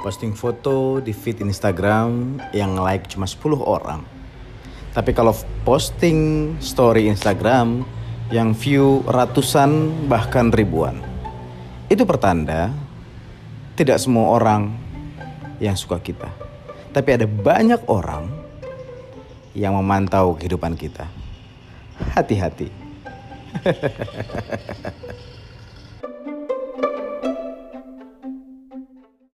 Posting foto di feed Instagram yang like cuma 10 orang. Tapi kalau posting story Instagram yang view ratusan bahkan ribuan. Itu pertanda tidak semua orang yang suka kita. Tapi ada banyak orang yang memantau kehidupan kita. Hati-hati.